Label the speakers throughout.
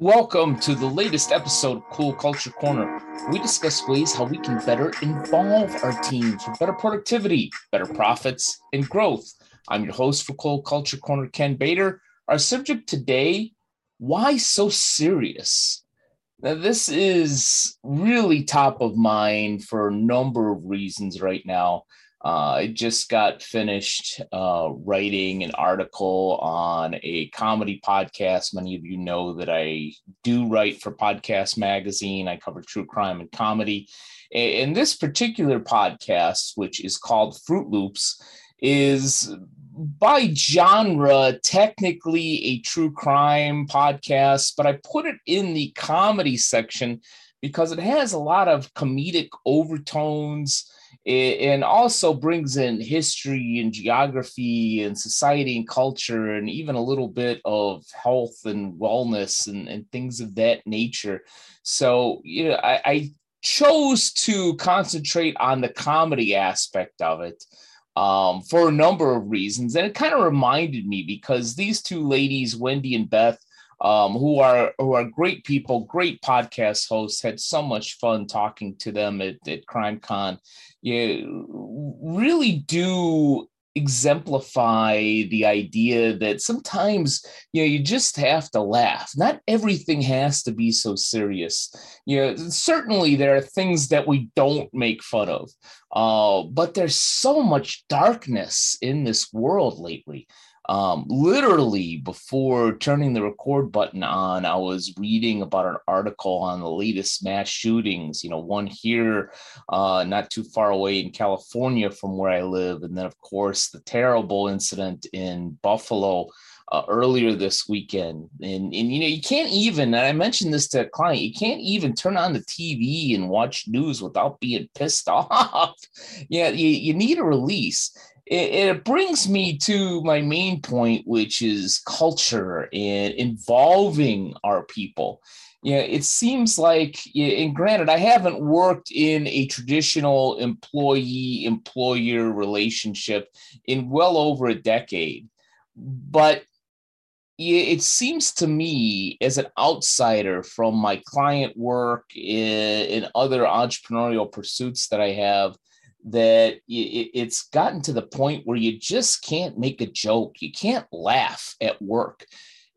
Speaker 1: Welcome to the latest episode of Cool Culture Corner. We discuss ways how we can better involve our teams for better productivity, better profits, and growth. I'm your host for Cool Culture Corner, Ken Bader. Our subject today why so serious? Now, this is really top of mind for a number of reasons right now. Uh, I just got finished uh, writing an article on a comedy podcast. Many of you know that I do write for Podcast Magazine. I cover true crime and comedy. In this particular podcast, which is called Fruit Loops, is by genre technically a true crime podcast, but I put it in the comedy section because it has a lot of comedic overtones and also brings in history and geography and society and culture and even a little bit of health and wellness and, and things of that nature. So you know I, I chose to concentrate on the comedy aspect of it um, for a number of reasons. And it kind of reminded me because these two ladies wendy and beth um, who are who are great people, great podcast hosts. Had so much fun talking to them at, at CrimeCon. You really do exemplify the idea that sometimes you know you just have to laugh not everything has to be so serious you know certainly there are things that we don't make fun of uh, but there's so much darkness in this world lately um, literally before turning the record button on, I was reading about an article on the latest mass shootings. You know, one here, uh, not too far away in California from where I live, and then of course the terrible incident in Buffalo. Uh, earlier this weekend. And, and, you know, you can't even, and I mentioned this to a client, you can't even turn on the TV and watch news without being pissed off. yeah, you, you need a release it, it brings me to my main point, which is culture and involving our people. You know, it seems like, and granted, I haven't worked in a traditional employee employer relationship in well over a decade, but it seems to me, as an outsider from my client work eh, in, other entrepreneurial pursuits that I have, that it's gotten to the point where you just can't make a joke. You can't laugh at work.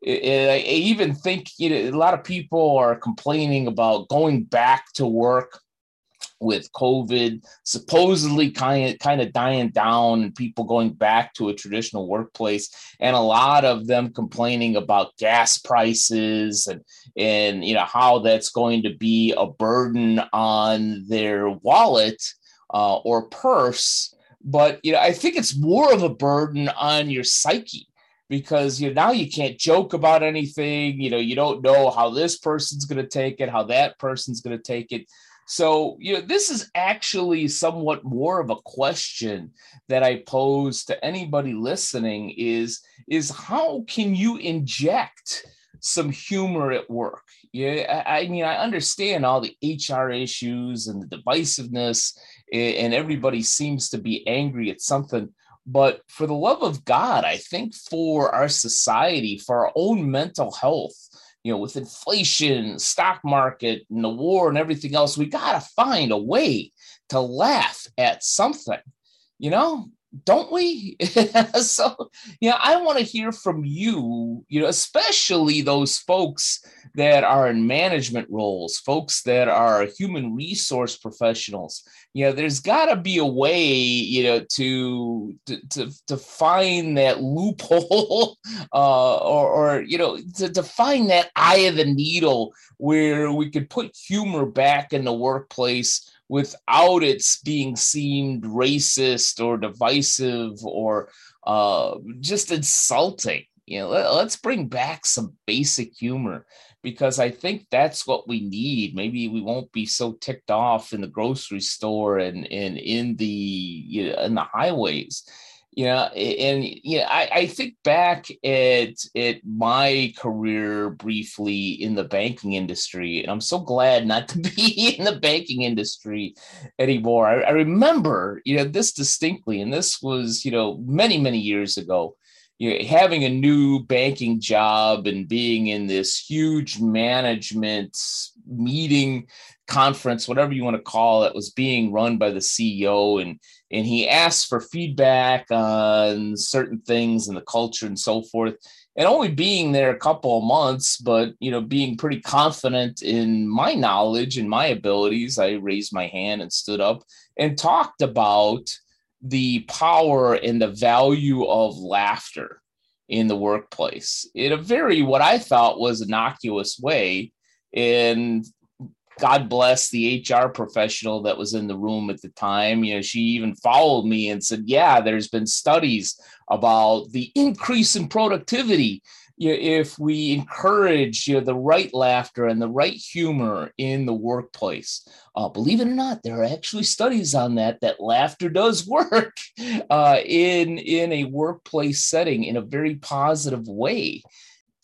Speaker 1: I even think you know a lot of people are complaining about going back to work with COVID supposedly kind of kind of dying down and people going back to a traditional workplace, and a lot of them complaining about gas prices and and you know how that's going to be a burden on their wallet uh, or purse, but you know I think it's more of a burden on your psyche because you know now you can't joke about anything. You know you don't know how this person's going to take it, how that person's going to take it. So, you know, this is actually somewhat more of a question that I pose to anybody listening is is how can you inject some humor at work? Yeah, I mean, I understand all the HR issues and the divisiveness and everybody seems to be angry at something. But for the love of God, I think for our society, for our own mental health, you know, with inflation, stock market, and the war and everything else, we got to find a way to laugh at something, you know, don't we? so, yeah, I want to hear from you, you know, especially those folks that are in management roles, folks that are human resource professionals. You know, there's got to be a way, you know, to to to, to find that loophole, uh, or or you know, to, to find that eye of the needle where we could put humor back in the workplace without it being seemed racist or divisive or uh, just insulting. You know, let, let's bring back some basic humor because I think that's what we need. Maybe we won't be so ticked off in the grocery store and, and in the you know, in the highways you know and you know I, I think back at at my career briefly in the banking industry and i'm so glad not to be in the banking industry anymore. I, I remember you know this distinctly and this was you know many many years ago you know, having a new banking job and being in this huge management meeting conference, whatever you want to call it, was being run by the CEO and and he asked for feedback on certain things and the culture and so forth. And only being there a couple of months, but you know, being pretty confident in my knowledge and my abilities, I raised my hand and stood up and talked about the power and the value of laughter in the workplace in a very what I thought was innocuous way. And God bless the HR professional that was in the room at the time. You know, she even followed me and said, Yeah, there's been studies about the increase in productivity if we encourage you know, the right laughter and the right humor in the workplace. Uh, believe it or not, there are actually studies on that that laughter does work uh, in in a workplace setting in a very positive way.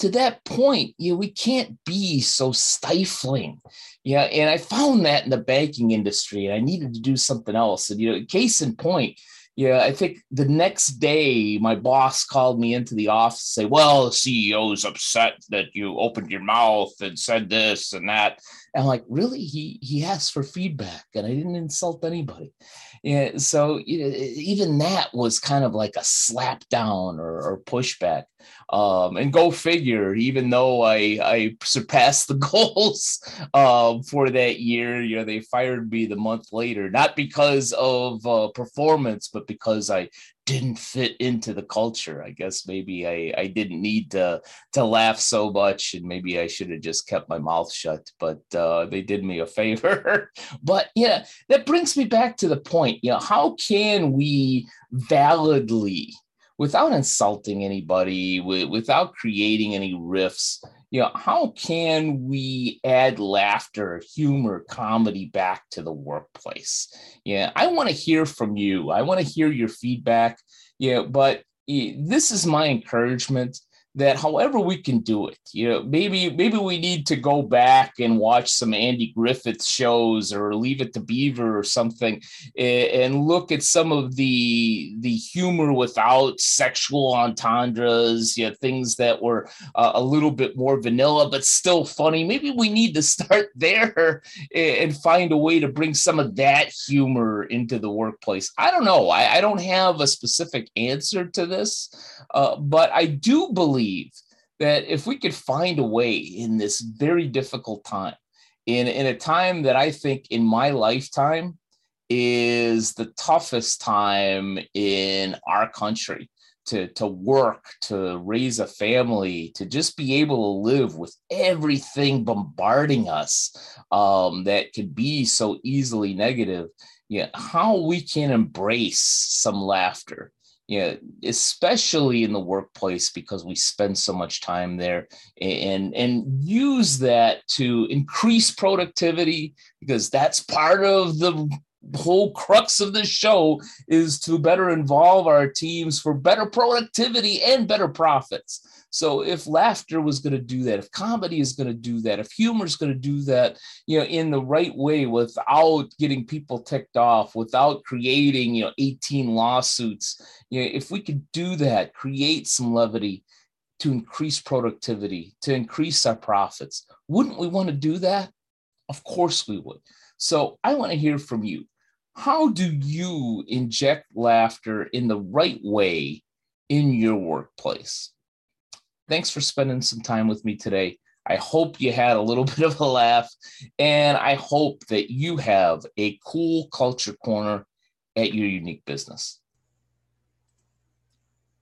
Speaker 1: To that point, you know, we can't be so stifling. Yeah, and I found that in the banking industry, and I needed to do something else. And you know, case in point, yeah, I think the next day my boss called me into the office and say, "Well, the CEO is upset that you opened your mouth and said this and that." And I'm like, "Really? He he asked for feedback, and I didn't insult anybody." Yeah, so you know, even that was kind of like a slap down or, or pushback. Um, and go figure, even though I I surpassed the goals um, for that year, you know, they fired me the month later, not because of uh, performance, but because I didn't fit into the culture. I guess maybe I, I didn't need to to laugh so much, and maybe I should have just kept my mouth shut. But uh, they did me a favor. but yeah, that brings me back to the point. You know, how can we validly, without insulting anybody, without creating any rifts, you know, how can we add laughter, humor, comedy back to the workplace? Yeah, I want to hear from you. I want to hear your feedback. Yeah, but eh, this is my encouragement that however we can do it you know maybe maybe we need to go back and watch some andy griffith shows or leave it to beaver or something and look at some of the the humor without sexual entendres you know things that were uh, a little bit more vanilla but still funny. Maybe we need to start there and find a way to bring some of that humor into the workplace. I don't know. I, I don't have a specific answer to this uh, but i do believe believe that if we could find a way in this very difficult time, in, in a time that I think in my lifetime is the toughest time in our country to, to work, to raise a family, to just be able to live with everything bombarding us um, that could be so easily negative. Yeah, how we can embrace some laughter, yeah, especially in the workplace because we spend so much time there and and use that to increase productivity because that's part of the whole crux of this show is to better involve our teams for better productivity and better profits. So if laughter was going to do that, if comedy is going to do that, if humor is going to do that, you know, in the right way without getting people ticked off, without creating, you know, 18 lawsuits, you know, if we could do that, create some levity to increase productivity, to increase our profits, wouldn't we want to do that? Of course we would. So I want to hear from you. How do you inject laughter in the right way in your workplace? Thanks for spending some time with me today. I hope you had a little bit of a laugh, and I hope that you have a cool culture corner at your unique business.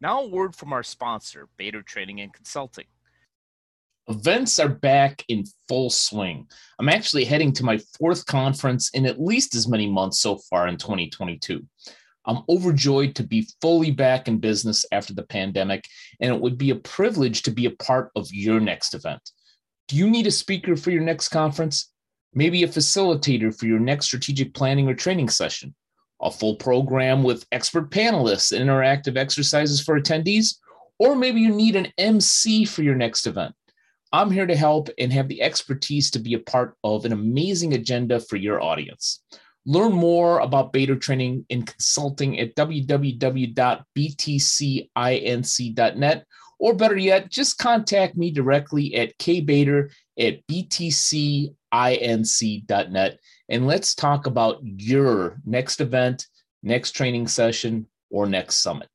Speaker 1: Now, a word from our sponsor, Bader Training and Consulting. Events are back in full swing. I'm actually heading to my fourth conference in at least as many months so far in 2022. I'm overjoyed to be fully back in business after the pandemic, and it would be a privilege to be a part of your next event. Do you need a speaker for your next conference? Maybe a facilitator for your next strategic planning or training session? A full program with expert panelists and interactive exercises for attendees? Or maybe you need an MC for your next event. I'm here to help and have the expertise to be a part of an amazing agenda for your audience. Learn more about Bader training and consulting at www.btcinc.net, or better yet, just contact me directly at kbader at btcinc.net and let's talk about your next event, next training session, or next summit.